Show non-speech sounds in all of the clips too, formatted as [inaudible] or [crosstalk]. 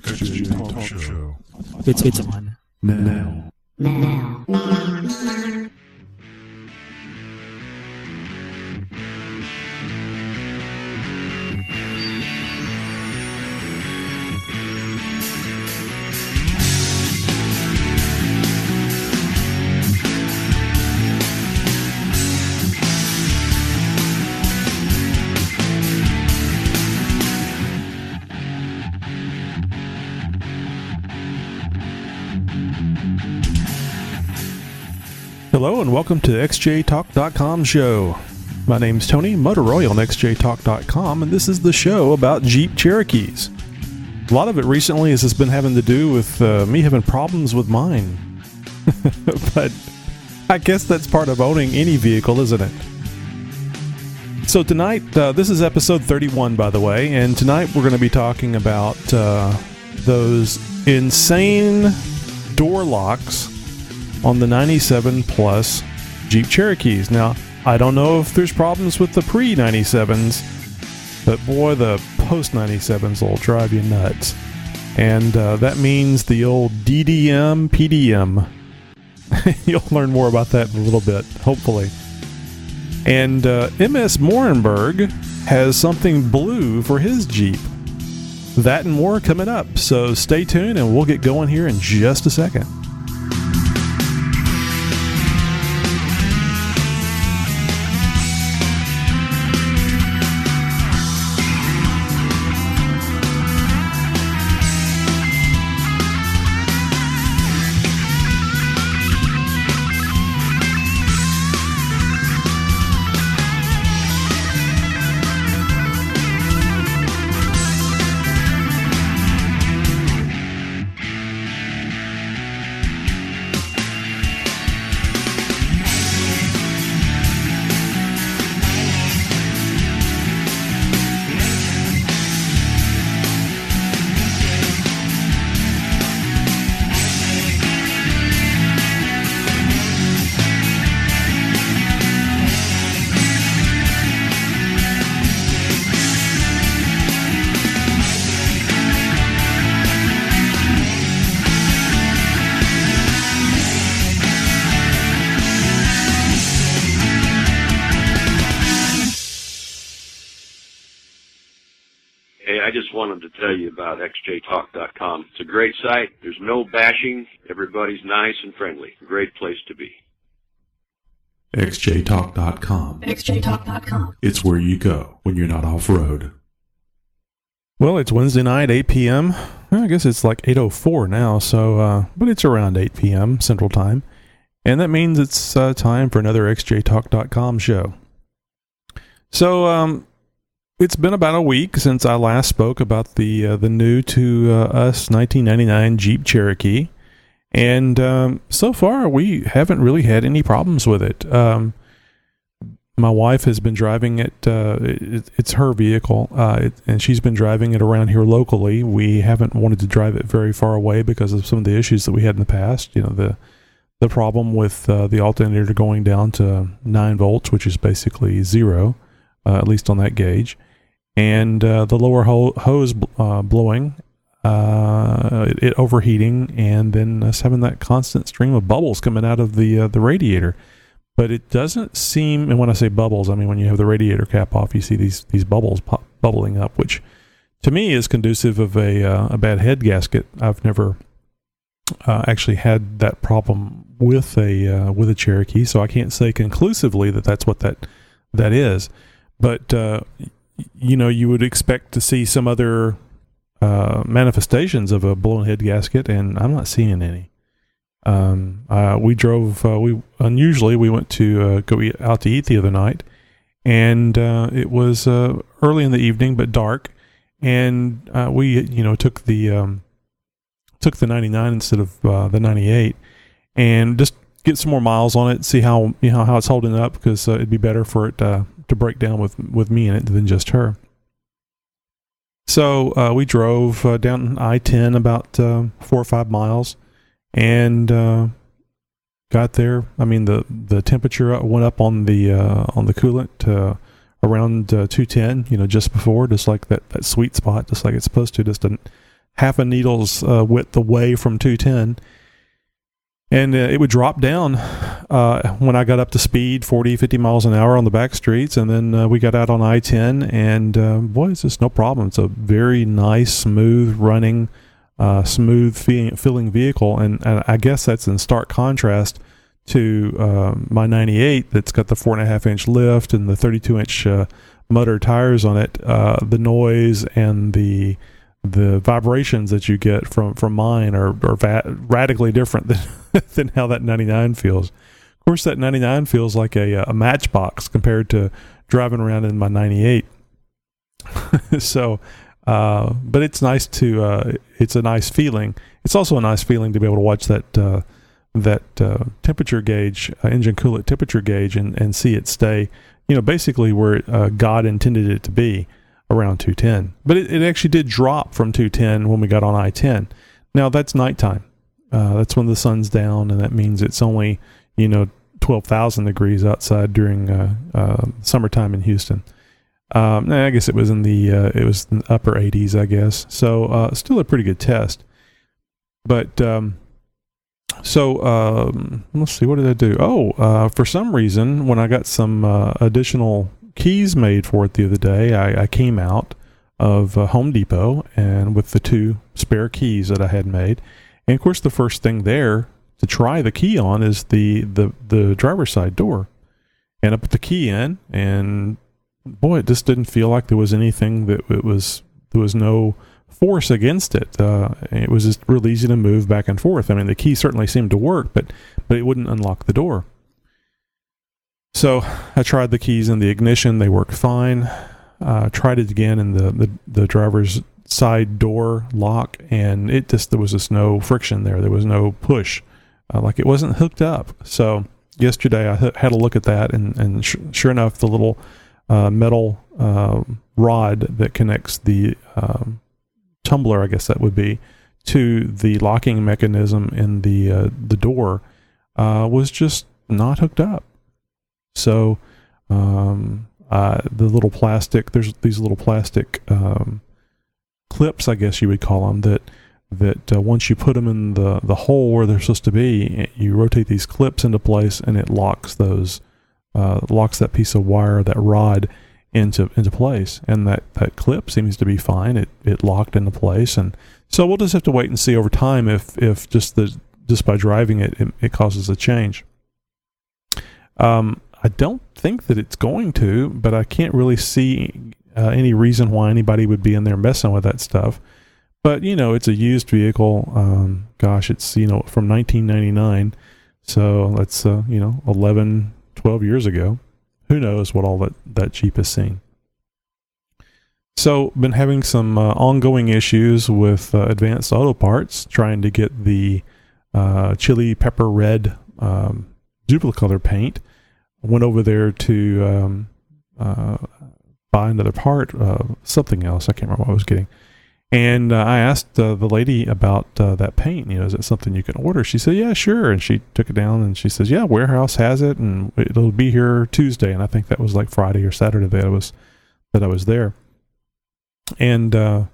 XJ Talk Show. It's it's on. Now. Hello and welcome to the XJTalk.com show. My name's Tony Motoroy on XJTalk.com, and this is the show about Jeep Cherokees. A lot of it recently has been having to do with uh, me having problems with mine. [laughs] but I guess that's part of owning any vehicle, isn't it? So tonight, uh, this is episode 31, by the way, and tonight we're going to be talking about uh, those insane door locks on the 97 Plus Jeep Cherokees. Now, I don't know if there's problems with the pre 97s, but boy, the post 97s will drive you nuts. And uh, that means the old DDM PDM. [laughs] You'll learn more about that in a little bit, hopefully. And uh, MS Morenberg has something blue for his Jeep. That and more coming up, so stay tuned and we'll get going here in just a second. Tell you about xjtalk.com. It's a great site. There's no bashing. Everybody's nice and friendly. Great place to be. XJTalk.com. XJTalk.com. It's where you go when you're not off road. Well, it's Wednesday night, 8 p.m. I guess it's like 8:04 now, so uh, but it's around 8 p.m. Central Time, and that means it's uh, time for another XJTalk.com show. So, um, it's been about a week since I last spoke about the uh, the new to uh, us 1999 Jeep Cherokee, and um, so far we haven't really had any problems with it. Um, my wife has been driving it. Uh, it it's her vehicle, uh, it, and she's been driving it around here locally. We haven't wanted to drive it very far away because of some of the issues that we had in the past. You know the the problem with uh, the alternator going down to nine volts, which is basically zero, uh, at least on that gauge, and uh, the lower ho- hose uh, blowing, uh, it, overheating, and then us having that constant stream of bubbles coming out of the uh, the radiator. But it doesn't seem, and when I say bubbles, I mean when you have the radiator cap off, you see these these bubbles pop, bubbling up, which to me is conducive of a uh, a bad head gasket. I've never uh, actually had that problem with a uh, with a Cherokee, so I can't say conclusively that that's what that that is. But uh, you know, you would expect to see some other uh, manifestations of a blown head gasket, and I'm not seeing any. Um, uh, we drove. Uh, we unusually we went to uh, go eat, out to eat the other night, and uh, it was uh, early in the evening but dark, and we you know took the um, took the 99 instead of the 98, and just get some more miles on it, see how you know how it's holding up because it'd be better for it to break down with with me in it than just her. So uh, we drove uh, down I ten about uh, four or five miles, and uh, got there. I mean the the temperature went up on the uh, on the coolant to around uh, two ten. You know, just before, just like that that sweet spot, just like it's supposed to. Just didn't half a needle's uh, width away from 210 and uh, it would drop down uh, when I got up to speed 40 50 miles an hour on the back streets. And then uh, we got out on I-10 and uh, boy it's just no problem. It's a very nice smooth running uh, smooth fe- feeling vehicle. And, and I guess that's in stark contrast to uh, my 98 that's got the four and a half inch lift and the 32 inch uh, Mutter tires on it. The noise and the the vibrations that you get from from mine are, are va- radically different than [laughs] than how that 99 feels. Of course, that 99 feels like a, a matchbox compared to driving around in my 98. [laughs] so, uh, but it's nice to uh, it's a nice feeling. It's also a nice feeling to be able to watch that uh, that uh, temperature gauge, uh, engine coolant temperature gauge, and and see it stay, you know, basically where uh, God intended it to be around 210. But it, it actually did drop from 210 when we got on I 10. Now that's nighttime. Uh, that's when the sun's down, and that means it's only, you know, 12,000 degrees outside during uh, uh, summertime in Houston. Um, I guess it was in the uh, it was the upper 80s, I guess. So uh, still a pretty good test. But um, so um, let's see, what did I do? Oh, uh, for some reason, when I got some additional keys made for it the other day, I, I came out of uh, Home Depot and with the two spare keys that I had made, and of course, the first thing there to try the key on is the the the driver's side door, and I put the key in, and boy, it just didn't feel like there was anything that it was there was no force against it. Uh, it was just real easy to move back and forth. I mean, the key certainly seemed to work, but but it wouldn't unlock the door. So I tried the keys in the ignition; they worked fine. Uh, tried it again in the, the the driver's side door lock, and it just there was just no friction there. There was no push, uh, like it wasn't hooked up. So yesterday I had a look at that, and and sh- sure enough, the little uh, metal uh, rod that connects the um, tumbler, I guess that would be, to the locking mechanism in the uh, the door uh, was just not hooked up. So um, uh, the little plastic, there's these little plastic um, clips, I guess you would call them, that that uh, once you put them in the the hole where they're supposed to be, you rotate these clips into place, and it locks those uh, locks that piece of wire, that rod, into into place. And that that clip seems to be fine. It it locked into place, and so we'll just have to wait and see over time if if just the just by driving it, it, it causes a change. Um, I don't think that it's going to, but I can't really see uh, any reason why anybody would be in there messing with that stuff. But you know, it's a used vehicle. Um, gosh, it's you know from 1999, so that's uh, you know 11, 12 years ago. Who knows what all that that Jeep has seen. So, been having some uh, ongoing issues with uh, Advanced Auto Parts, trying to get the uh, chili pepper red um, Duplicolor paint. Went over there to um, uh, buy another part, uh, something else. I can't remember what I was getting. And uh, I asked uh, the lady about uh, that paint. You know, is it something you can order? She said, "Yeah, sure." And she took it down and she says, "Yeah, warehouse has it, and it'll be here Tuesday." And I think that was like Friday or Saturday that I was that I was there. And uh,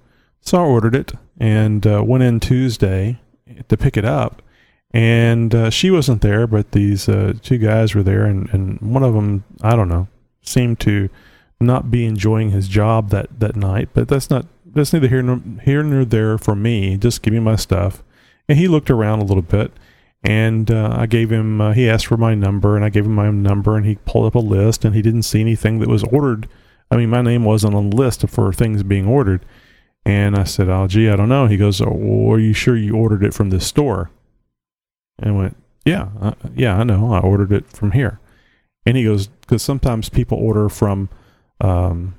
so I ordered it and uh, went in Tuesday to pick it up. And uh, she wasn't there, but these two guys were there, and, and one of them, I don't know, seemed to not be enjoying his job that, that night. But that's not that's neither here nor, here nor there for me. Just give me my stuff. And he looked around a little bit, and uh, I gave him. Uh, he asked for my number, and I gave him my number, and he pulled up a list, and he didn't see anything that was ordered. I mean, my name wasn't on the list for things being ordered. And I said, "Oh, gee, I don't know." He goes, oh, "Are you sure you ordered it from this store?" And went, "Yeah, uh, yeah, I know. I ordered it from here." And he goes, "Because sometimes people order from um,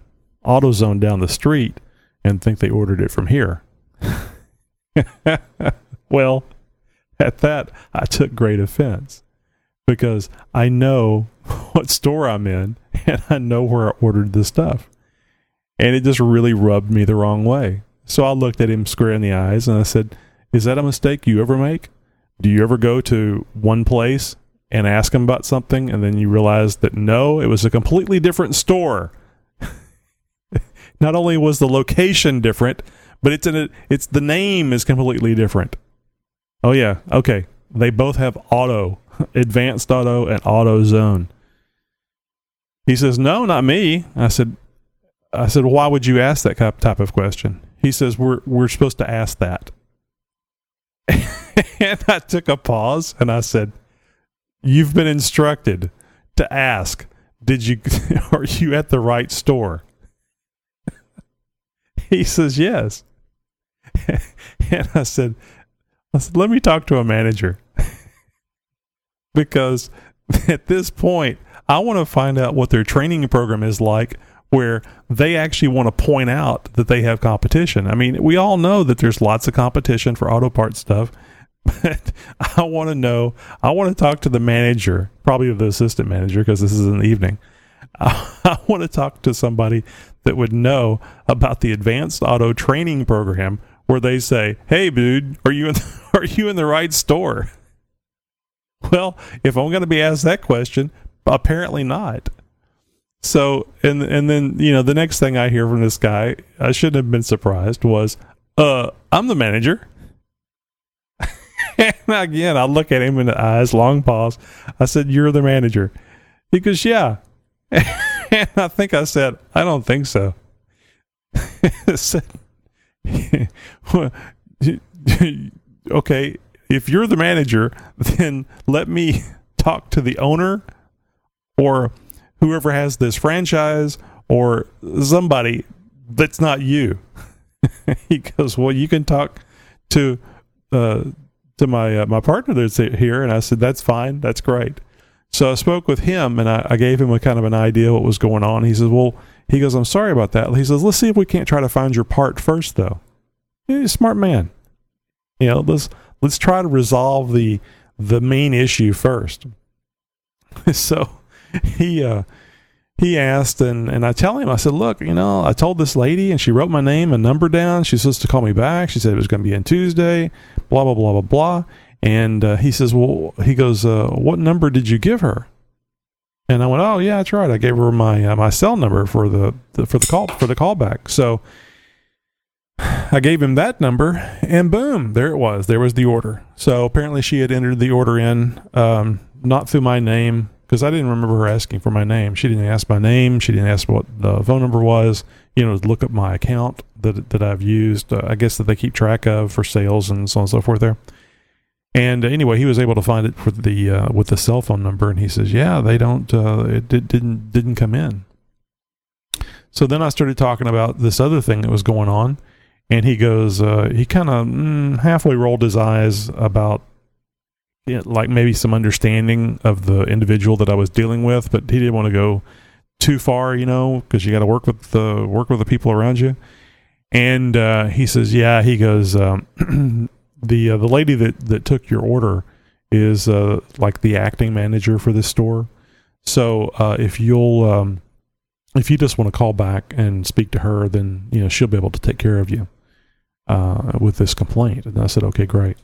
AutoZone down the street." and think they ordered it from here. [laughs] well, at that, I took great offense because I know [laughs] what store I'm in and I know where I ordered the stuff. And it just really rubbed me the wrong way. So I looked at him square in the eyes and I said, Is that a mistake you ever make? Do you ever go to one place and ask them about something and then you realize that no, it was a completely different store? [laughs] not only was the location different, but it's in a, it's the name is completely different. Oh yeah, okay. They both have auto, [laughs] advanced auto, and auto zone. He says, "No, not me." I said, "I said, why would you ask that type of question?" He says, "We're we're supposed to ask that." [laughs] [laughs] and I took a pause and I said, "You've been instructed to ask. Did you [laughs] are you at the right store?" [laughs] he says, "Yes." and I said, I said, "Let me talk to a manager." because at this point, I want to find out what their training program is like where they actually want to point out that they have competition. I mean, we all know that there's lots of competition for auto parts stuff, but [laughs] I want to know, I want to talk to the manager, probably the assistant manager because this is in the evening. I, [laughs] I want to talk to somebody that would know about the advanced auto training program where they say, "Hey dude, are you in [laughs] are you in the right store?" Well, if I'm going to be asked that question, apparently not. So, and and then you know the next thing I hear from this guy, I shouldn't have been surprised. Was, uh, I'm the manager. [laughs] and again, I look at him in the eyes, long pause. I said, "You're the manager." He goes, "Yeah." [laughs] and I think I said, "I don't think so." [laughs] Said, okay, if you're the manager, then let me talk to the owner or whoever has this franchise or somebody that's not you. he goes, well, you can talk to uh, to my uh, my partner that's here, and I said that's fine, that's great. So I spoke with him, and I, I gave him a kind of an idea what was going on. He says, well, he goes, I'm sorry about that. He says, let's see if we can't try to find your part first, though. He's a smart man. You know, let's let's try to resolve the the main issue first. [laughs] so he uh he asked and and I tell him I said look you know I told this lady and she wrote my name and number down. She's supposed to call me back. She said it was going to be on Tuesday blah blah blah blah blah. And uh, he says well he goes uh, what number did you give her? And I went oh yeah that's right. I gave her my uh, my cell number for the, the for the call for the callback. So I gave him that number, and boom, there it was. There was the order. So apparently, she had entered the order in, um, not through my name, because I didn't remember her asking for my name. She didn't ask my name. She didn't ask what the phone number was. You know, look up my account that that I've used. Uh, I guess that they keep track of for sales and so on and so forth. There. And anyway, he was able to find it for the uh, with the cell phone number, and he says, "Yeah, they don't. Uh, it did, didn't didn't come in." So then I started talking about this other thing that was going on and he goes, uh, he kind of mm, halfway rolled his eyes about like maybe some understanding of the individual that I was dealing with, but he didn't want to go too far, you know, because you got to work with the work with the people around you. And uh, he says, yeah, he goes, um, [clears throat] the uh, the lady that that took your order is uh, like the acting manager for this store. So uh, if you'll um, if you just want to call back and speak to her, then you know she'll be able to take care of you uh, with this complaint. And I said, okay, great.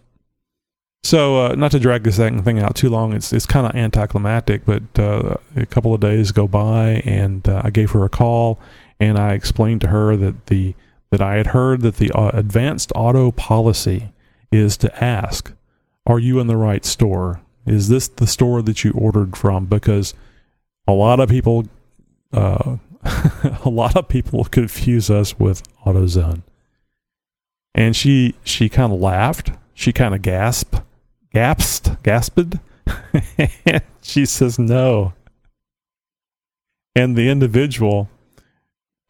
So, uh, not to drag this thing out too long, it's it's kind of anticlimactic, but uh, a couple of days go by, and uh, I gave her a call, and I explained to her that the that I had heard that the uh, advanced auto policy is to ask, "Are you in the right store? Is this the store that you ordered from?" Because a lot of people, uh, [laughs] a lot of people confuse us with AutoZone and she she kind of laughed. She kind of gasped, gasped, gasped. [laughs] she says no. And the individual,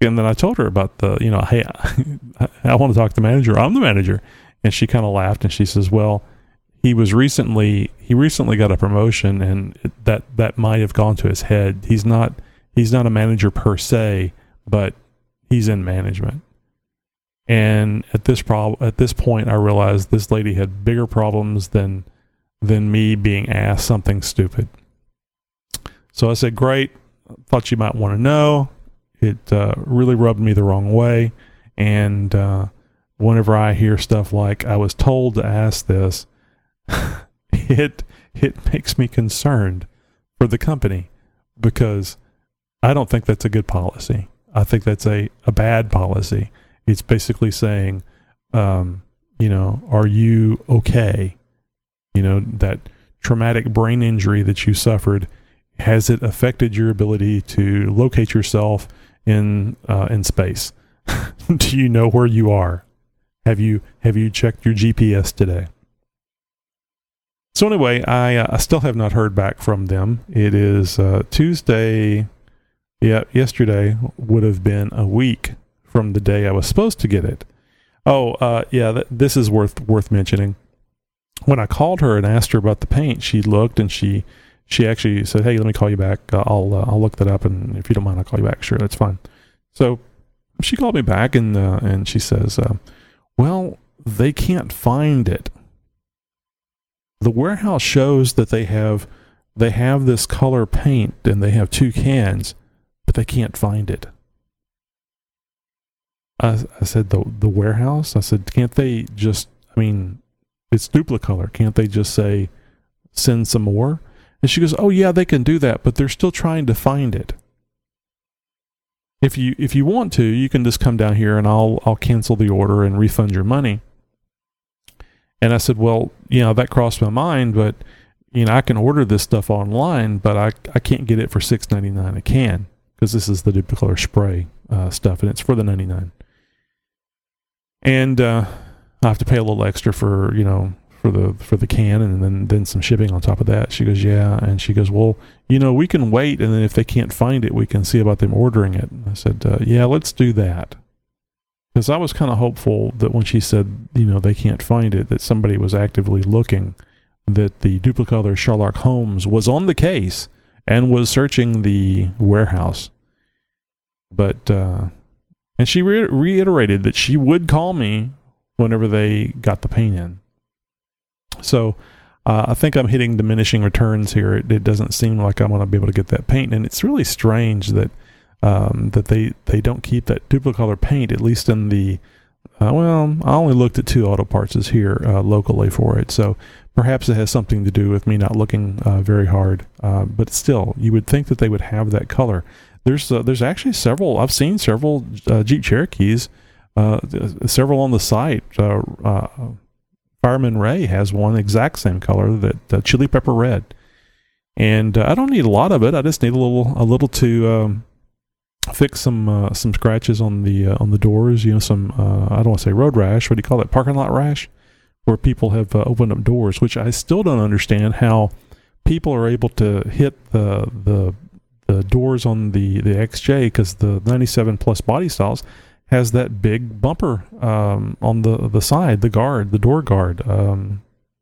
and then I told her about the, you know, hey, I, [laughs] I want to talk to the manager. I'm the manager, and she kind of laughed and she says, well, he was recently he recently got a promotion, and that that might have gone to his head. He's not he's not a manager per se, but he's in management. And at this prob- at this point, I realized this lady had bigger problems than than me being asked something stupid. So I said, "Great, thought you might want to know." It uh, really rubbed me the wrong way, and uh, whenever I hear stuff like "I was told to ask this," [laughs] it it makes me concerned for the company because I don't think that's a good policy. I think that's a, a bad policy it's basically saying um, you know, are you okay? You know, that traumatic brain injury that you suffered, has it affected your ability to locate yourself in uh, in space? [laughs] Do you know where you are? Have you have you checked your GPS today? So anyway, I uh, I still have not heard back from them. It is uh, Tuesday. Yeah, yesterday would have been a week from the day I was supposed to get it. Oh, uh, yeah, th- this is worth worth mentioning. When I called her and asked her about the paint, she looked and she she actually said, "Hey, let me call you back. Uh, I'll uh, I'll look that up, and if you don't mind, I'll call you back. Sure, that's fine." So she called me back and uh, and she says, uh, "Well, they can't find it. The warehouse shows that they have they have this color paint and they have two cans, but they can't find it." I, I said, "The the warehouse." I said, "Can't they just? I mean, it's duplicolor. Can't they just say send some more?" And she goes, "Oh yeah, they can do that, but they're still trying to find it." if you if you want to, you can just come down here and I'll I'll cancel the order and refund your money. And I said, well, you know, that crossed my mind, but you know, I can order this stuff online, but I I can't get it for six ninety nine a can because this is the Duplicolor spray uh, stuff, and it's for the ninety nine. And uh, I have to pay a little extra for you know for the for the can and then then some shipping on top of that. She goes, "Yeah." And she goes, "Well, you know, we can wait and then if they can't find it, we can see about them ordering it." I said, uh, "Yeah, let's do that." Cuz I was kind of hopeful that when she said, you know, they can't find it, that somebody was actively looking that the duplicolor Sherlock Holmes was on the case and was searching the warehouse. But uh and she re- reiterated that she would call me whenever they got the paint in. So uh, I think I'm hitting diminishing returns here. It, it doesn't seem like I'm going to be able to get that paint, and it's really strange that um, that they they don't keep that duplicolor paint at least in the uh, well. I only looked at two auto parts here uh, locally for it, so perhaps it has something to do with me not looking uh, very hard. Uh, but still, you would think that they would have that color. There's uh, there's actually several. I've seen several Jeep Cherokees, several on the site Fireman Ray has one exact same color that uh, chili pepper red, and uh, I don't need a lot of it. I just need a little a little to um, fix some uh, some scratches on the uh, on the doors. You know, some uh, I don't want to say road rash. What do you call that? Parking lot rash, where people have uh, opened up doors. Which I still don't understand how people are able to hit the the the doors on the the XJ because the 97 plus body styles has that big bumper um, on the the side, the guard, the door guard, um,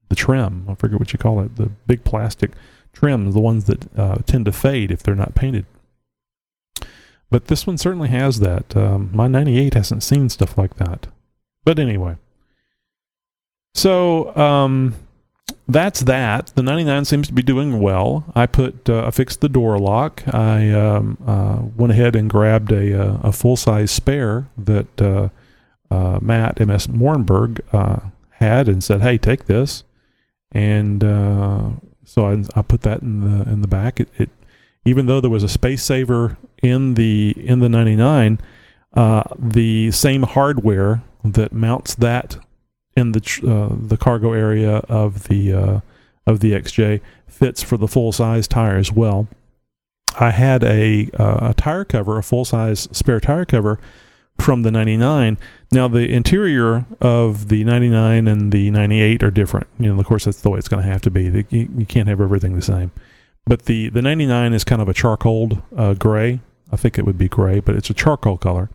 the trim. I forget what you call it. The big plastic trims, the ones that uh, tend to fade if they're not painted. But this one certainly has that. Um, my 98 hasn't seen stuff like that. But anyway. So, um, that's that. The 99 seems to be doing well. I put uh, I fixed the door lock. I um, uh, went ahead and grabbed a uh, a full size spare that uh, uh, Matt MS Morenberg uh, had and said, "Hey, take this." And so I, I, put that in the in the back. It, it, even though there was a space saver in the in the 99, the same hardware that mounts that in the uh, the cargo area of the uh, of the XJ fits for the full size tire as well. I had a uh, a tire cover, a full size spare tire cover from the 99. Now the interior of the 99 and the 98 are different. You know, of course that's the way it's going to have to be. You, can't have everything the same. But the the 99 is kind of a charcoal uh, gray. I think it would be gray, but it's a charcoal color.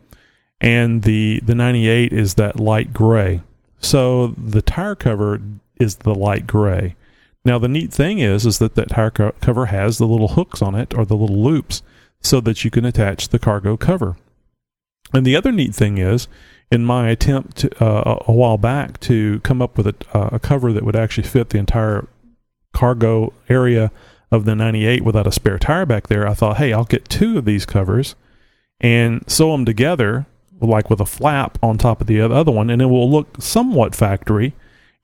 And the the 98 is that light gray. So the tire cover is the light gray. Now the neat thing is is that that tire co- cover has the little hooks on it or the little loops so that you can attach the cargo cover. And the other neat thing is in my attempt to, uh, a while back to come up with a, uh, a cover that would actually fit the entire cargo area of the 98 without a spare tire back there, I thought, hey, I'll get two of these covers and sew them together like with a flap on top of the other one, and it will look somewhat factory.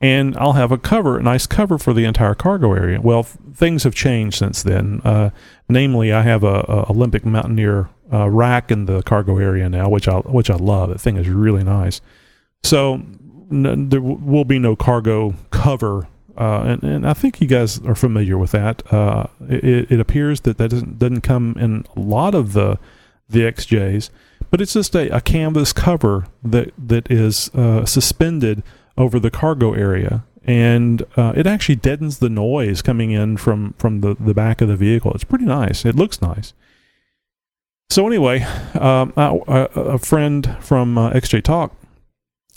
And I'll have a cover, a nice cover for the entire cargo area. Well, things have changed since then. Uh, namely, I have a, a Olympic Mountaineer uh, rack in the cargo area now, which I which I love. That thing is really nice. So n- there w- will be no cargo cover. Uh, and, and I think you guys are familiar with that. Uh, it, it appears that that doesn't, doesn't come in a lot of the the XJs, but it's just a, a canvas cover that that is uh, suspended over the cargo area, and uh, it actually deadens the noise coming in from from the the back of the vehicle. It's pretty nice. It looks nice. So anyway, um, friend from uh, XJ Talk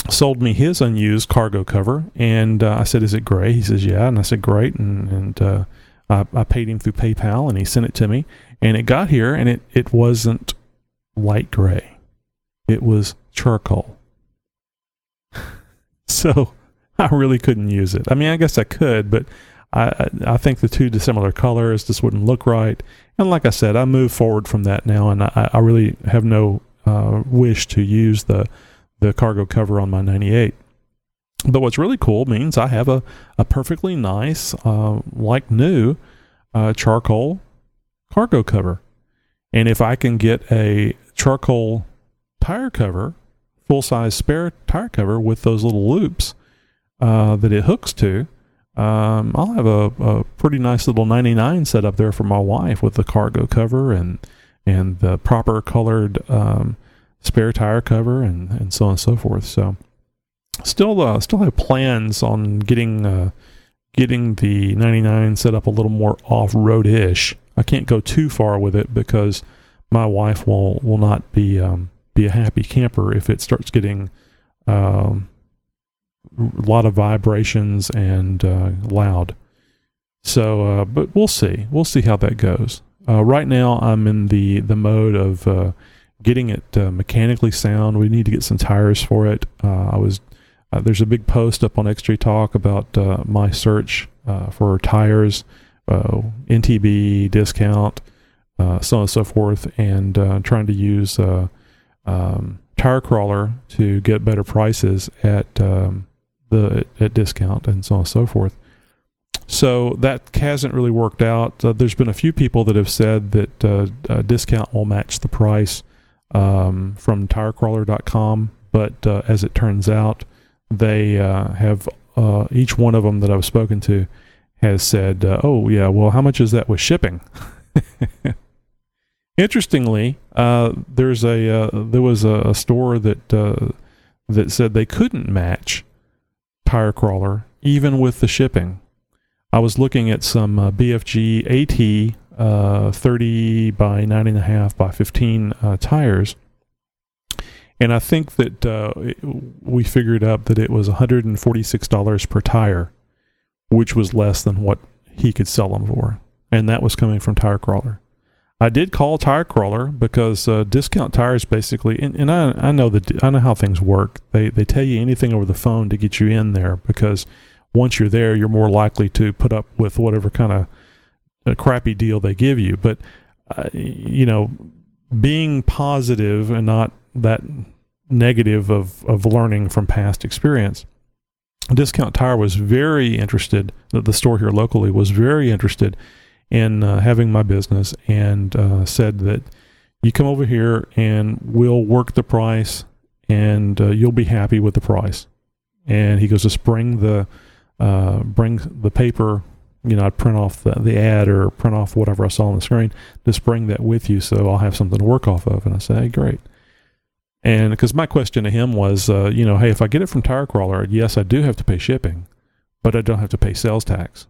sold me his unused cargo cover, and uh, I said, "Is it gray?" He says, "Yeah," and I said, "Great," and and uh, I, I paid him through PayPal, and he sent it to me, and it got here, and it it wasn't light gray, it was charcoal. [laughs] so I really couldn't use it. I mean, I guess I could, but I I think the two dissimilar colors just wouldn't look right. And like I said, I moved forward from that now, and I, I really have no uh, wish to use the the cargo cover on my 98. But what's really cool means I have a, a perfectly nice, uh, like new, uh, charcoal cargo cover. And if I can get a charcoal tire cover, full size spare tire cover with those little loops uh, that it hooks to, um, I'll have a, a pretty nice little 99 set up there for my wife with the cargo cover and and the proper colored um, spare tire cover and, and so on and so forth. So still uh, still have plans on getting uh, getting the 99 set up a little more off road ish. I can't go too far with it because my wife will will not be um, be a happy camper if it starts getting um, a lot of vibrations and uh, loud. So, uh, but we'll see. We'll see how that goes. Uh, right now, I'm in the the mode of uh, getting it uh, mechanically sound. We need to get some tires for it. Uh, I was there's a big post up on XJ Talk about my search for tires, uh, NTB discount, uh, so on and so forth, and uh, trying to use uh, um, Tire Crawler to get better prices at um, the at discount and so on and so forth. So that hasn't really worked out. Uh, there's been a few people that have said that uh, discount will match the price um, from tirecrawler.com, but as it turns out, they have each one of them that I've spoken to has said, uh, "Oh yeah, well, how much is that with shipping?" [laughs] Interestingly, uh, there's a uh, there was a, a store that uh, that said they couldn't match Tire Crawler even with the shipping. I was looking at some uh, BFG AT uh, 30 by 9.5 by 15 uh, tires. And I think that we figured out that it was $146 per tire, which was less than what he could sell them for. And that was coming from Tire Crawler. I did call Tire Crawler because uh, discount tires basically, and, and I, I know that I know how things work. They they tell you anything over the phone to get you in there because once you're there, you're more likely to put up with whatever kind of a crappy deal they give you. But uh, you know, being positive and not that negative of of learning from past experience. Discount Tire was very interested. The, store here locally was very interested in uh, having my business and uh, said that you come over here and we'll work the price and uh, you'll be happy with the price. And he goes, just bring the uh, bring the paper. You know, I'd print off the, the ad or print off whatever I saw on the screen. Just bring that with you, so I'll have something to work off of. And I said, hey, great. And because my question to him was, uh, you know, hey, if I get it from Tire Crawler, yes, I do have to pay shipping, but I don't have to pay sales tax.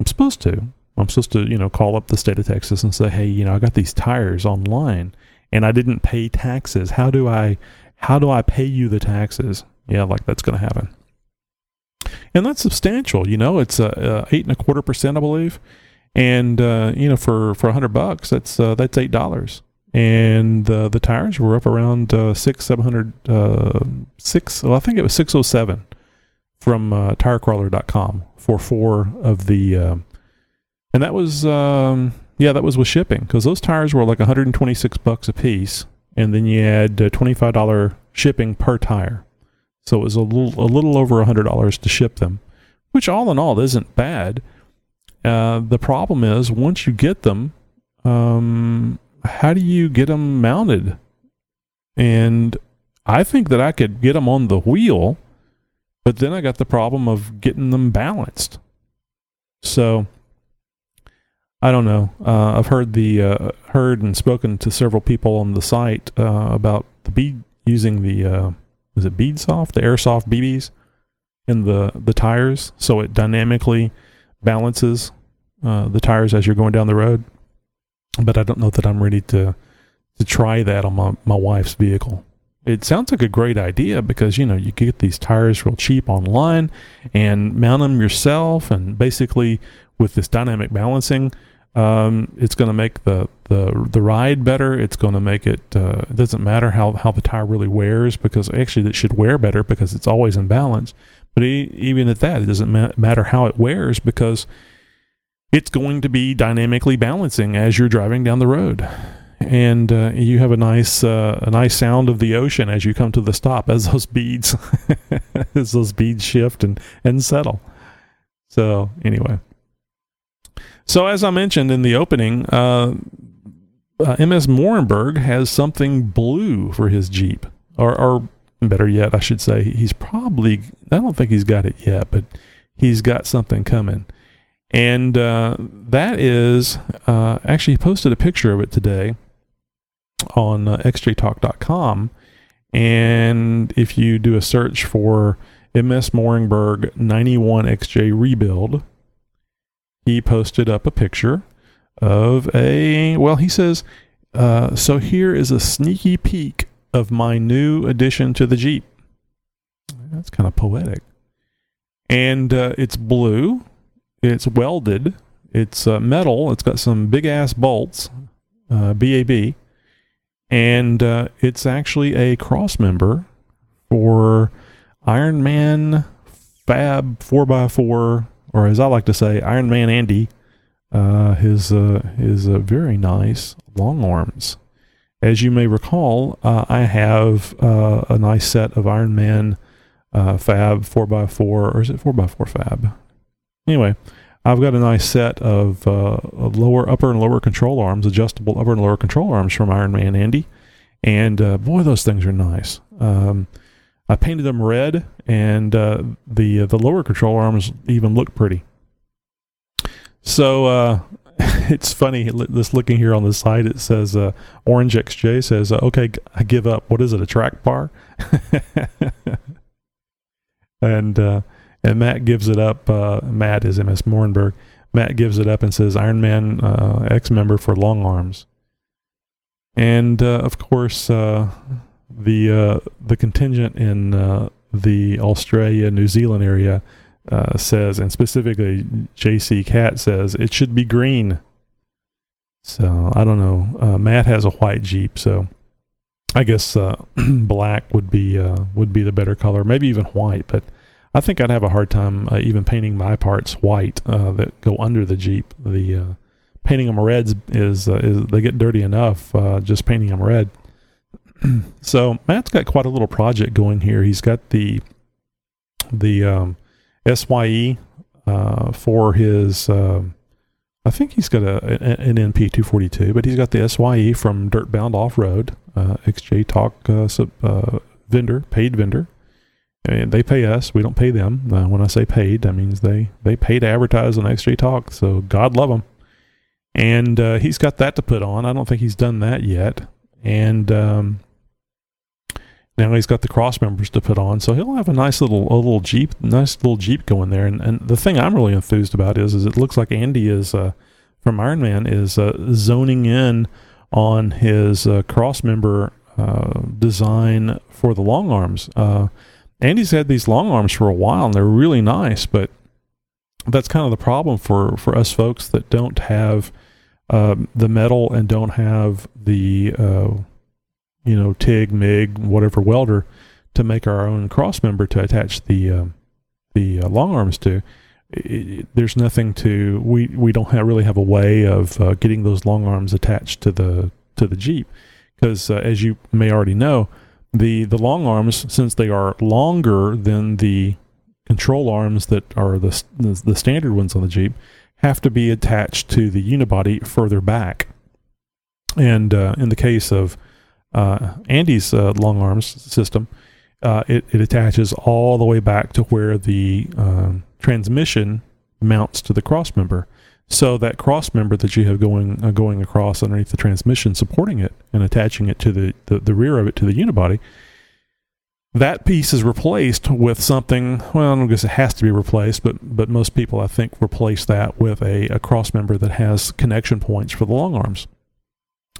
I'm supposed to. I'm supposed to, you know, call up the state of Texas and say, hey, you know, I got these tires online and I didn't pay taxes. How do I, how do I pay you the taxes? Yeah, like that's going to happen. And that's substantial, you know. It's uh, uh, eight and a quarter percent, I believe, and uh, you know, for for a hundred bucks, that's uh, that's eight dollars. And uh, the tires were up around uh, six, seven hundred, uh, six. Well, I think it was six oh seven from uh, TireCrawler.com for four of the, uh, and that was um, yeah, that was with shipping because those tires were like one hundred and twenty six bucks a piece, and then you add uh, twenty five dollar shipping per tire. So it was a little a little over hundred dollars to ship them, which all in all isn't bad. Uh, the problem is once you get them, um, how do you get them mounted? And I think that I could get them on the wheel but then I got the problem of getting them balanced. So I don't know. Uh, I've heard the uh, heard and spoken to several people on the site uh, about the bead using the uh, is it bead soft the airsoft BBs in the the tires, so it dynamically balances uh, the tires as you're going down the road. But I don't know that I'm ready to to try that on my my wife's vehicle. It sounds like a great idea because you know you get these tires real cheap online and mount them yourself, and basically with this dynamic balancing, um, it's going to make the, the the ride better. It's going to make it. Uh, it doesn't matter how how the tire really wears because actually it should wear better because it's always in balance. But even at that, it doesn't ma- matter how it wears because it's going to be dynamically balancing as you're driving down the road and uh, you have a nice uh, a nice sound of the ocean as you come to the stop as those beads [laughs] as those beads shift and and settle. So anyway, so as I mentioned in the opening, uh, uh MS Morenberg has something blue for his Jeep, or, or better yet, I should say, he's probably I don't think he's got it yet, but he's got something coming. And uh, that is uh, actually posted a picture of it today on uh, xjtalk.com. And if you do a search for MS Morenberg 91XJ rebuild, he posted up a picture of a, well, he says, uh, so here is a sneaky peek of my new addition to the Jeep. That's kind of poetic. And uh, it's blue, it's welded, it's uh, metal, it's got some big ass bolts, BAB uh, and uh, it's actually a cross member for Iron Man Fab 4x4, or as I like to say, Iron Man Andy. Uh, his uh, his uh, very nice long arms. As you may recall, I have a nice set of Iron Man Fab 4x4, or is it 4x4 Fab? Anyway, I've got a nice set of uh, lower, upper, and lower control arms, adjustable upper and lower control arms from Iron Man Andy, and uh, boy, those things are nice. Um, I painted them red, and uh, the uh, the lower control arms even look pretty. So uh, [laughs] it's funny. This looking here on the side, it says uh, Orange XJ says, "Okay, I give up. What is it? A track bar?" [laughs] and and Matt gives it up. Uh, Matt is MS Morenberg. Matt gives it up and says Iron Man uh, X member for long arms. And uh, of course, uh, the uh, the contingent in uh, the Australia New Zealand area says, and specifically JC Cat says, it should be green. So I don't know. Matt has a white Jeep, so I guess [clears throat] black would be would be the better color. Maybe even white, but I think I'd have a hard time uh, even painting my parts white uh, that go under the Jeep. The uh, painting them reds is, uh, is they get dirty enough uh, just painting them red. [clears throat] so Matt's got quite a little project going here. He's got the the um, SYE uh, for his. Um, I think he's got a, an NP 242, but he's got the SYE from Dirtbound Off Road, XJ Talk vendor, paid vendor and they pay us. We don't pay them. Uh, when I say paid, that means they they pay to advertise on XJ Talk. So God love them. And uh, he's got that to put on. I don't think he's done that yet. And um, now he's got the cross members to put on. So he'll have a nice little a little Jeep, nice little Jeep going there. And and the thing I'm really enthused about is is it looks like Andy is uh, from Iron Man is uh, zoning in on his uh, cross member uh, design for the long arms. Andy's had these long arms for a while and they're really nice, but that's kind of the problem for, for us folks that don't have um, the metal and don't have the uh, you know TIG, MIG, whatever welder to make our own cross member to attach the uh, the uh, long arms to. It, it, there's nothing to we we don't have, really have a way of uh, getting those long arms attached to the to the Jeep because uh, as you may already know the the long arms, since they are longer than the control arms that are the the standard ones on the Jeep, have to be attached to the unibody further back. And uh, in the case of uh, Andy's uh, long arms system, uh, it, it attaches all the way back to where the um, transmission mounts to the cross member. So that cross member that you have going uh, going across underneath the transmission, supporting it and attaching it to the, the, the rear of it to the unibody, that piece is replaced with something. Well, I guess it has to be replaced, but but most people I think replace that with a, a cross member that has connection points for the long arms,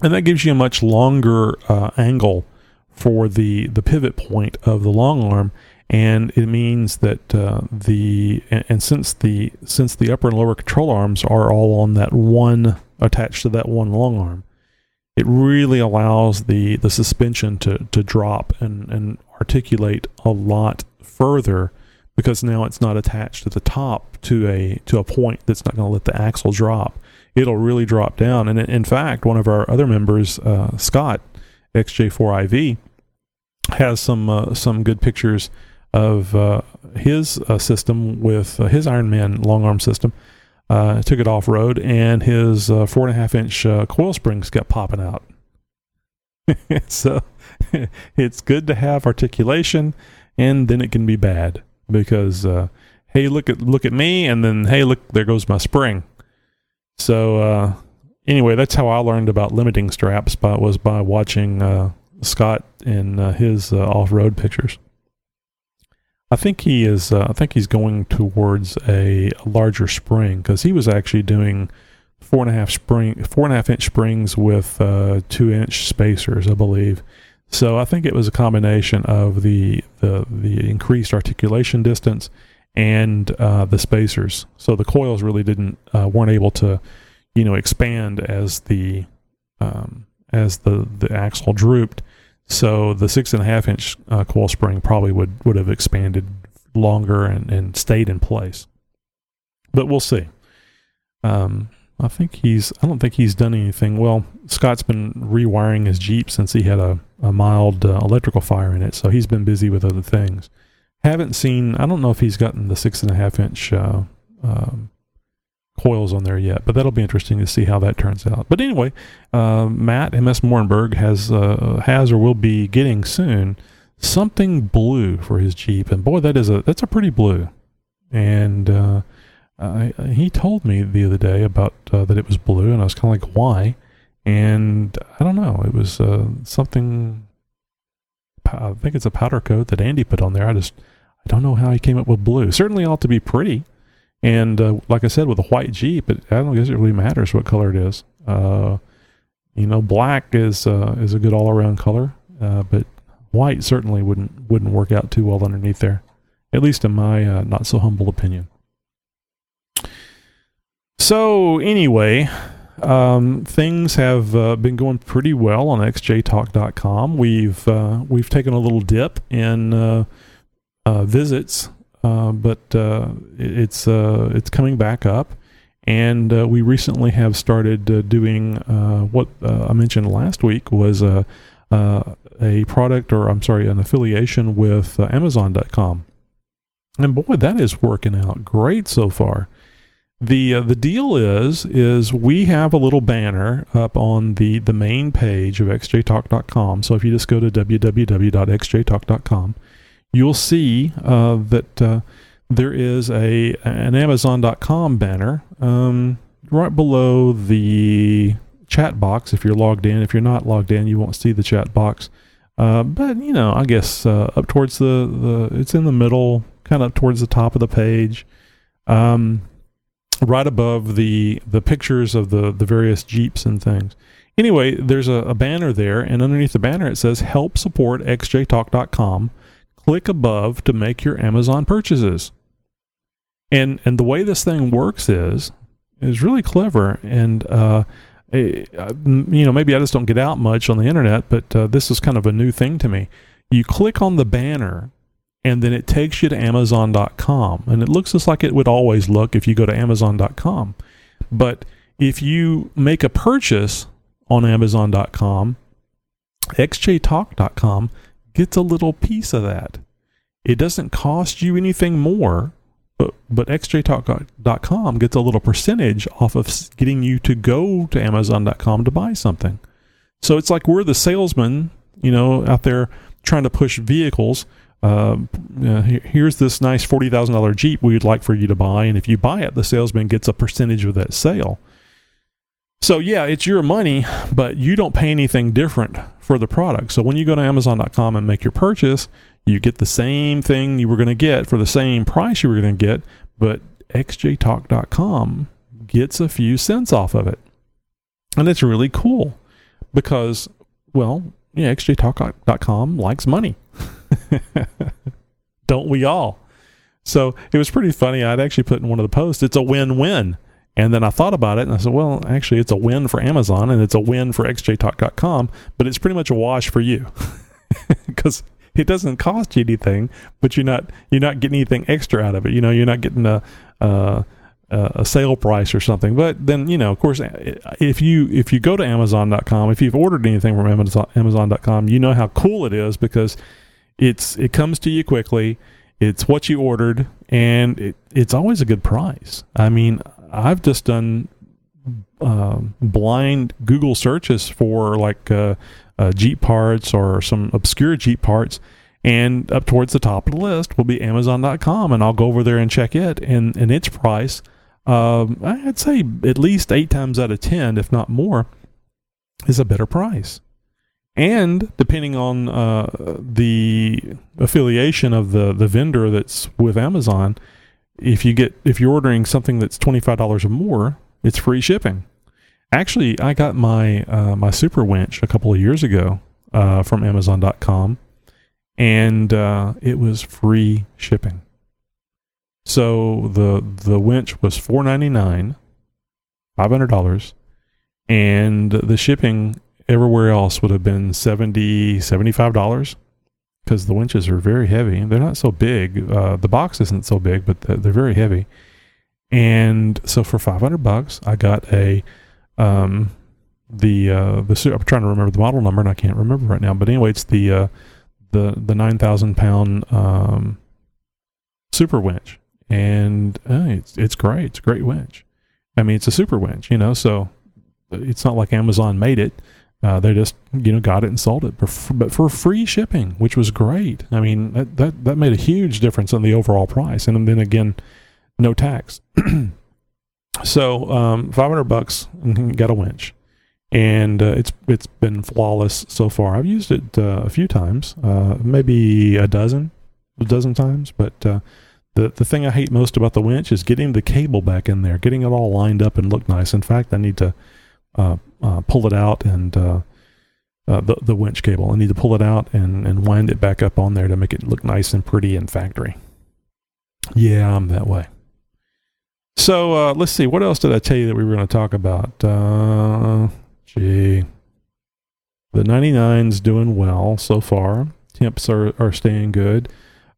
and that gives you a much longer uh, angle for the the pivot point of the long arm, and it means that uh, the and, and since the since the upper and lower control arms are all on that one attached to that one long arm, it really allows the the suspension to to drop and and articulate a lot further because now it's not attached at the top to a to a point that's not going to let the axle drop. It'll really drop down. And in fact, one of our other members, uh, Scott XJ4IV, has some uh, some good pictures of uh, his uh, system with uh, his Ironman long arm system. Uh, took it off road, and his four and a half inch coil springs kept popping out. [laughs] so [laughs] it's good to have articulation, and then it can be bad because uh, hey, look at look at me, and then hey, look there goes my spring. So uh, anyway, that's how I learned about limiting straps. By was by watching uh, Scott uh, his uh, off road pictures. I think he is. Uh, I think he's going towards a, a larger spring because he was actually doing four and a half spring, four and a half inch springs with uh, two inch spacers, I believe. So I think it was a combination of the the, the increased articulation distance and uh, the spacers. So the coils really didn't uh, weren't able to, you know, expand as the um, as the the axle drooped. So the six and a half inch uh, coil spring probably would would have expanded longer and, and stayed in place. But we'll see. Um, I think he's. I don't think he's done anything. Well, Scott's been rewiring his Jeep since he had a, a mild uh, electrical fire in it, so he's been busy with other things. Haven't seen. I don't know if he's gotten the six and a half inch uh, um, coils on there yet, but that'll be interesting to see how that turns out. But anyway, uh, Matt MS Morenberg has uh, has or will be getting soon something blue for his Jeep, and boy, that is a that's a pretty blue, and uh, uh, he told me the other day about uh, that it was blue, and I was kind of like, why? And I don't know. It was uh, something. I think it's a powder coat that Andy put on there. I just I don't know how he came up with blue. Certainly ought to be pretty, and uh, like I said, with a white Jeep, it, I don't guess it really matters what color it is. Uh, you know, black is uh, is a good all around color, but white certainly wouldn't wouldn't work out too well underneath there, at least in my not so humble opinion. So anyway, um, things have uh, been going pretty well on xjtalk.com. We've uh, we've taken a little dip in uh, uh visits, uh, but uh, it's uh, it's coming back up, and uh, we recently have started uh, doing what I mentioned last week was a a product, or I'm sorry, an affiliation with Amazon.com, and boy, that is working out great so far. The uh, the deal is is we have a little banner up on the the main page of xjtalk.com. So if you just go to www.xjtalk.com, you'll see uh, that uh, there is a an Amazon.com banner um, right below the chat box. If you're logged in, if you're not logged in, you won't see the chat box. Uh, but you know, I guess uh, up towards the, the it's in the middle, kind of towards the top of the page. Um, right above the the pictures of the the various jeeps and things. Anyway, there's a, a banner there, and underneath the banner it says "Help support xjtalk.com." Click above to make your Amazon purchases. And and the way this thing works is is really clever, and uh, you know maybe I just don't get out much on the internet, but uh, this is kind of a new thing to me. You click on the banner and then it takes you to Amazon.com. And it looks just like it would always look if you go to Amazon.com. But if you make a purchase on Amazon.com, xjtalk.com gets a little piece of that. It doesn't cost you anything more, but, but xjtalk.com gets a little percentage off of getting you to go to Amazon.com to buy something. So it's like we're the salesman, you know, out there trying to push vehicles uh, uh, here's this nice forty thousand dollar Jeep we'd like for you to buy, and if you buy it, the salesman gets a percentage of that sale. So yeah, it's your money, but you don't pay anything different for the product. So when you go to Amazon.com and make your purchase, you get the same thing you were going to get for the same price you were going to get, but XJTalk.com gets a few cents off of it, and it's really cool because, well, yeah, XJTalk.com likes money. [laughs] Don't we all? So it was pretty funny. I'd actually put in one of the posts, it's a win win. And then I thought about it and I said, well, actually, it's a win for Amazon and it's a win for XJTalk.com, but it's pretty much a wash for you [laughs] because it doesn't cost you anything, but you're not you're not getting anything extra out of it. You know, you're not getting a a sale price or something. But then, you know, of course, eh, eh, if you if you go to Amazon.com, if you've ordered anything from Amazon, Amazon.com, you know how cool it is because it's it comes to you quickly. It's what you ordered, and it, it's always a good price. I mean, I've just done uh, blind Google searches for like uh, uh, Jeep parts or some obscure Jeep parts, and up towards the top of the list will be Amazon.com, and I'll go over there and check it, and and its price, um, I'd say at least eight times out of ten, if not more, is a better price. And depending on uh, the affiliation of the the vendor that's with Amazon, if you get if you're ordering something that's twenty five dollars or more, it's free shipping. Actually, I got my uh, my super winch a couple of years ago uh, from Amazon.com, and uh, it was free shipping. So the the winch was four ninety nine, five hundred dollars, and the shipping everywhere else would have been 70 75 dollars because the winches are very heavy. They're not so big uh, the box isn't so big but they're, very heavy. And so for 500 bucks i got a um the uh the i'm trying to remember the model number and i can't remember right now but anyway it's the uh the the 9000 pound um super winch. And uh, it's it's great. It's a great winch. I mean it's a super winch you know so it's not like amazon made it uh, they just you know got it and sold it, but for, but for free shipping, which was great. I mean that, that that made a huge difference in the overall price, and then again, no tax. [clears throat] so um, five hundred bucks and got a winch, and uh, it's it's been flawless so far. I've used it uh, a few times, uh, maybe a dozen, a dozen times, but. Uh, the, the thing I hate most about the winch is getting the cable back in there, getting it all lined up and look nice. In fact, I need to pull it out and uh, uh, the the winch cable. I need to pull it out and and wind it back up on there to make it look nice and pretty in factory. Yeah, I'm that way. So uh, let's see. What else did I tell you that we were going to talk about? Uh, gee, the 99's doing well so far. Temps are are staying good.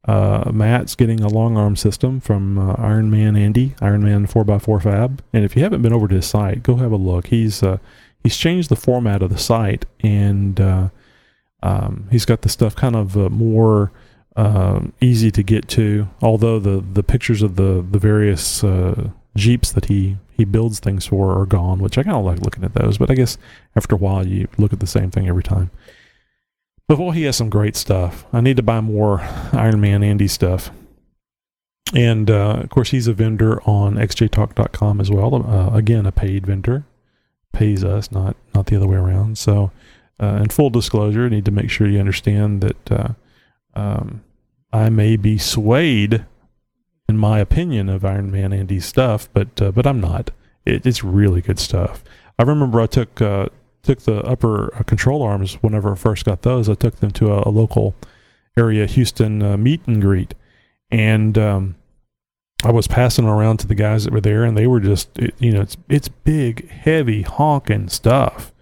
Uh, Matt's getting a long arm system from uh, Iron Man Andy, Iron Man 4x4 Fab. And if you haven't been over to his site, go have a look. He's uh, he's changed the format of the site and uh, um, he's got the stuff kind of uh, more um easy to get to. Although the, the pictures of the the various uh, Jeeps that he he builds things for are gone, which I kind of like looking at those. But I guess after a while, you look at the same thing every time. But boy, he has some great stuff. I need to buy more Iron Man Andy stuff. And uh, of course, he's a vendor on xjtalk.com as well. Uh, again, a paid vendor, pays us, not not the other way around. So, uh, in full disclosure, I need to make sure you understand that uh, um, I may be swayed in my opinion of Iron Man Andy's stuff, but uh, but I'm not. It, it's really good stuff. I remember I took uh, took the upper uh, control arms whenever I first got those. I took them to a, a local area Houston uh, meet and greet, and um, I was passing them around to the guys that were there, and they were just you know it's it's big, heavy, honking stuff,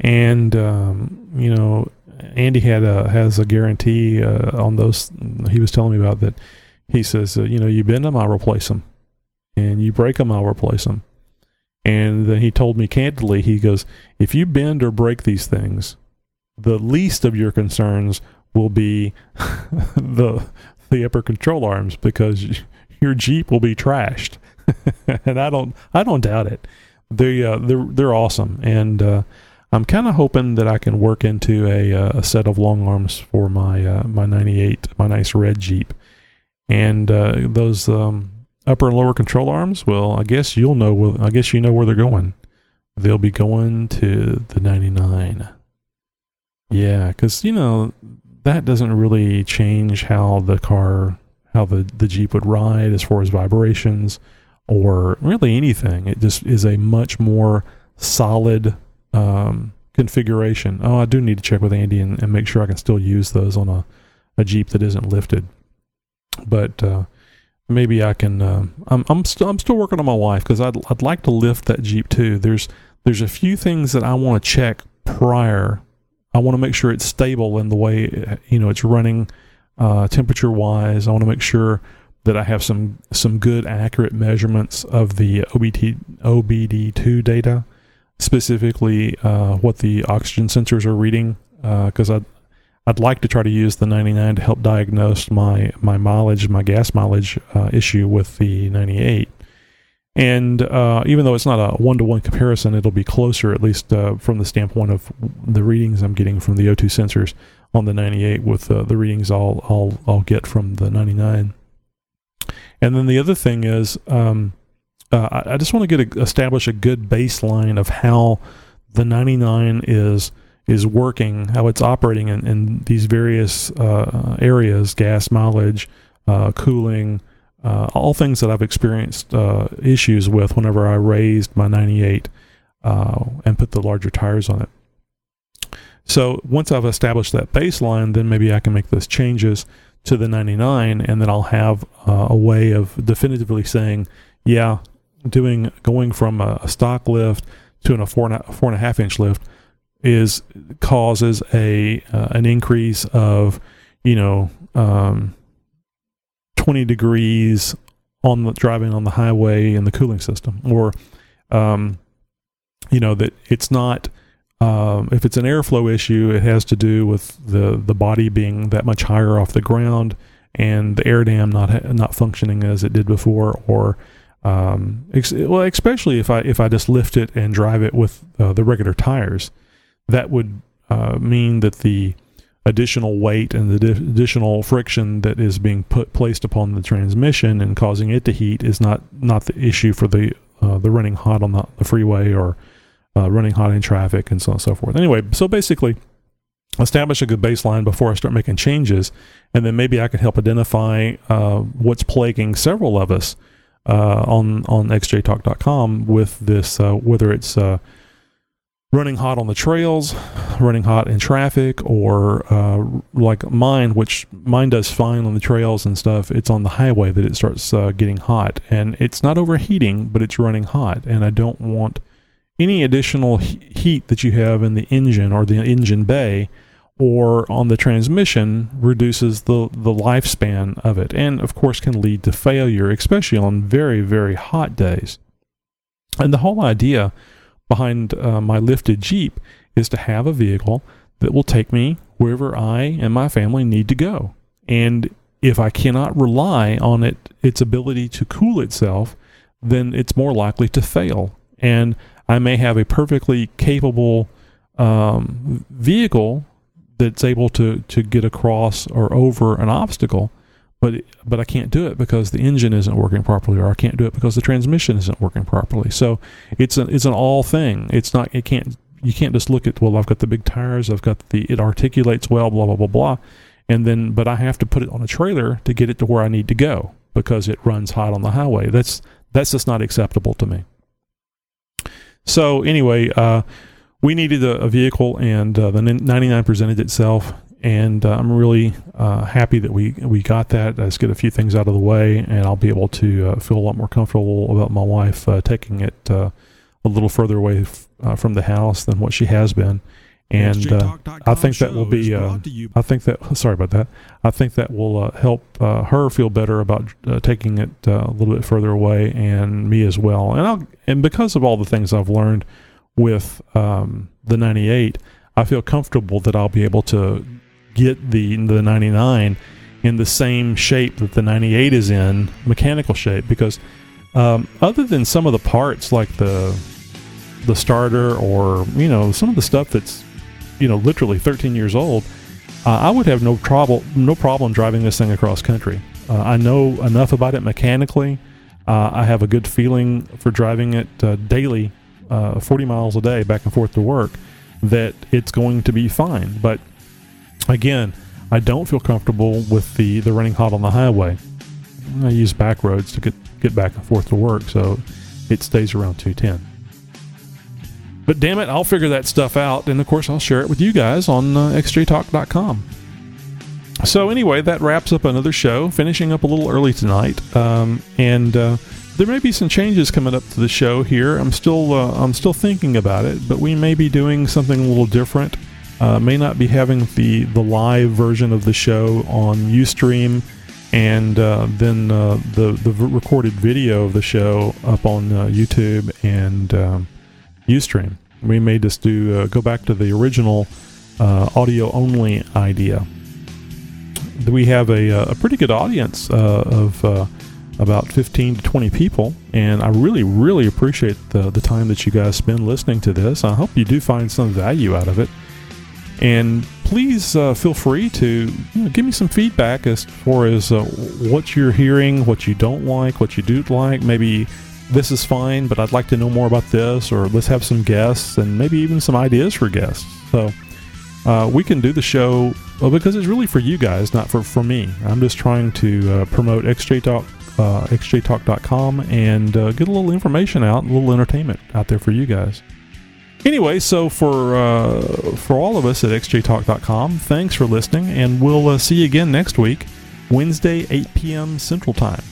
and um, you know Andy had a has a guarantee uh, on those. He was telling me about that. He says, uh, you know, you bend them, I'll replace them, and you break them, I'll replace them. And then he told me candidly, he goes, if you bend or break these things, the least of your concerns will be [laughs] the the upper control arms because your Jeep will be trashed. [laughs] and I don't I don't doubt it. They uh, they're they're awesome, and uh, I'm kind of hoping that I can work into a, uh, a set of long arms for my uh, my 98, my nice red Jeep, and uh, those um, upper and lower control arms. Well, I guess you'll know. where- I guess you know where they're going. They'll be going to the 99. Yeah, because you know that doesn't really change how the car, how the the Jeep would ride as far as vibrations or really anything. It just is a much more solid um, configuration. Oh, I do need to check with Andy and, and make sure I can still use those on a, a Jeep that isn't lifted. But uh, maybe I can. Um, I'm I'm still I'm still working on my wife because I'd I'd like to lift that Jeep too. There's there's a few things that I want to check prior. I want to make sure it's stable in the way you know it's running uh, temperature wise. I want to make sure that I have some some good accurate measurements of the OBT OBD2 data, specifically uh, what the oxygen sensors are reading. Because I'd I'd like to try to use the 99 to help diagnose my my mileage, my gas mileage uh, issue with the 98. And uh, even though it's not a one to one comparison, it'll be closer, at least uh, from the standpoint of the readings I'm getting from the O2 sensors on the 98 with uh, the readings I'll, I'll, I'll get from the 99. And then the other thing is, um, uh, I, I just want to get a, establish a good baseline of how the 99 is is working, how it's operating in, in these various uh, areas, gas mileage, uh, cooling, uh, all things that I've experienced uh, issues with whenever I raised my 98 uh, and put the larger tires on it. So once I've established that baseline, then maybe I can make those changes to the 99, and then I'll have uh, a way of definitively saying, yeah, doing going from a, a stock lift to an, a four and a, four and a half inch lift is causes a uh, an increase of you know um, 20 degrees on the driving on the highway in the cooling system. Or um, you know that it's not um, if it's an airflow issue it has to do with the the body being that much higher off the ground and the air dam not not functioning as it did before or um, ex- well especially if I if I just lift it and drive it with uh, the regular tires that would uh, mean that the additional weight and the di- additional friction that is being put placed upon the transmission and causing it to heat is not not the issue for the uh, the running hot on the, freeway or uh, running hot in traffic and so on and so forth. Anyway, so basically, establish a good baseline before I start making changes, and then maybe I can help identify uh, what's plaguing several of us uh, on on xjtalk.com with this, uh, whether it's uh, running hot on the trails, running hot in traffic, or uh, like mine, which mine does fine on the trails and stuff. It's on the highway that it starts uh, getting hot, and it's not overheating, but it's running hot, and I don't want any additional heat that you have in the engine or the engine bay or on the transmission reduces the, the lifespan of it. And of course can lead to failure especially on very very hot days. And the whole idea behind uh, my lifted Jeep is to have a vehicle that will take me wherever I and my family need to go. And if I cannot rely on it, its ability to cool itself, then it's more likely to fail. And I may have a perfectly capable um, vehicle that's able to, to get across or over an obstacle, but but I can't do it because the engine isn't working properly, or I can't do it because the transmission isn't working properly. So it's an it's an all thing. It's not it can't you can't just look at well I've got the big tires, I've got the it articulates well, blah blah blah blah, and then but I have to put it on a trailer to get it to where I need to go because it runs hot on the highway. That's that's just not acceptable to me. So anyway, uh, we needed a, a vehicle, and uh, the 99 presented itself and uh, I'm really uh, happy that we we got that. Let's get a few things out of the way, and I'll be able to uh, feel a lot more comfortable about my wife uh, taking it uh, a little further away f- uh, from the house than what she has been. And I think that will be. I think that. [laughs] Sorry about that. I think that will help her feel better about taking it a little bit further away, and me as well. And I'll, and because of all the things I've learned with um, the 98, I feel comfortable that I'll be able to get the the 99 in the same shape that the 98 is in, mechanical shape. Because um, other than some of the parts like the the starter or you know some of the stuff that's you know literally 13 years old, uh, I would have no trouble no problem driving this thing across country. Uh, I know enough about it mechanically. Uh, I have a good feeling for driving it uh, daily, uh, 40 miles a day back and forth to work, that it's going to be fine. But again, I don't feel comfortable with the, the running hot on the highway. I use back roads to get, get back and forth to work, so it stays around 210. But damn it, I'll figure that stuff out, and of course, I'll share it with you guys on uh, xjtalk.com. So, anyway, that wraps up another show, finishing up a little early tonight. Um, and uh, there may be some changes coming up to the show here. I'm still uh, I'm still thinking about it, but we may be doing something a little different. Uh, may not be having the the live version of the show on UStream, and uh, then uh, the the recorded video of the show up on uh, YouTube and um, UStream. We may just do uh, go back to the original uh, audio only idea. We have a, a pretty good audience of about 15 to 20 people, and I really, really appreciate the, the time that you guys spend listening to this. I hope you do find some value out of it. And please uh, feel free to you know, give me some feedback as far as uh, what you're hearing, what you don't like, what you do like. Maybe this is fine, but I'd like to know more about this, or let's have some guests and maybe even some ideas for guests. So uh, we can do the show well, because it's really for you guys, not for, for me. I'm just trying to uh, promote XJ Talk, uh, xjtalk.com and uh, get a little information out, a little entertainment out there for you guys. Anyway, so for uh, for all of us at xjtalk.com, thanks for listening, and we'll uh, see you again next week, Wednesday, 8 p.m. Central Time.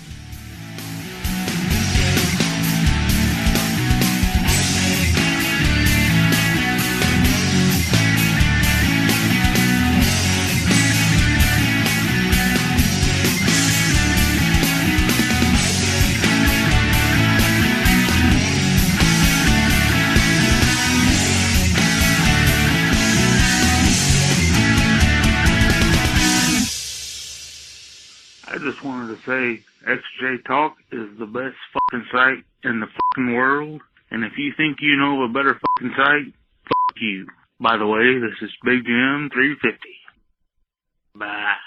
say XJ Talk is the best fucking site in the fucking world. And if you think you know of a better fucking site, fuck you. By the way, this is Big Jim 350. Bye.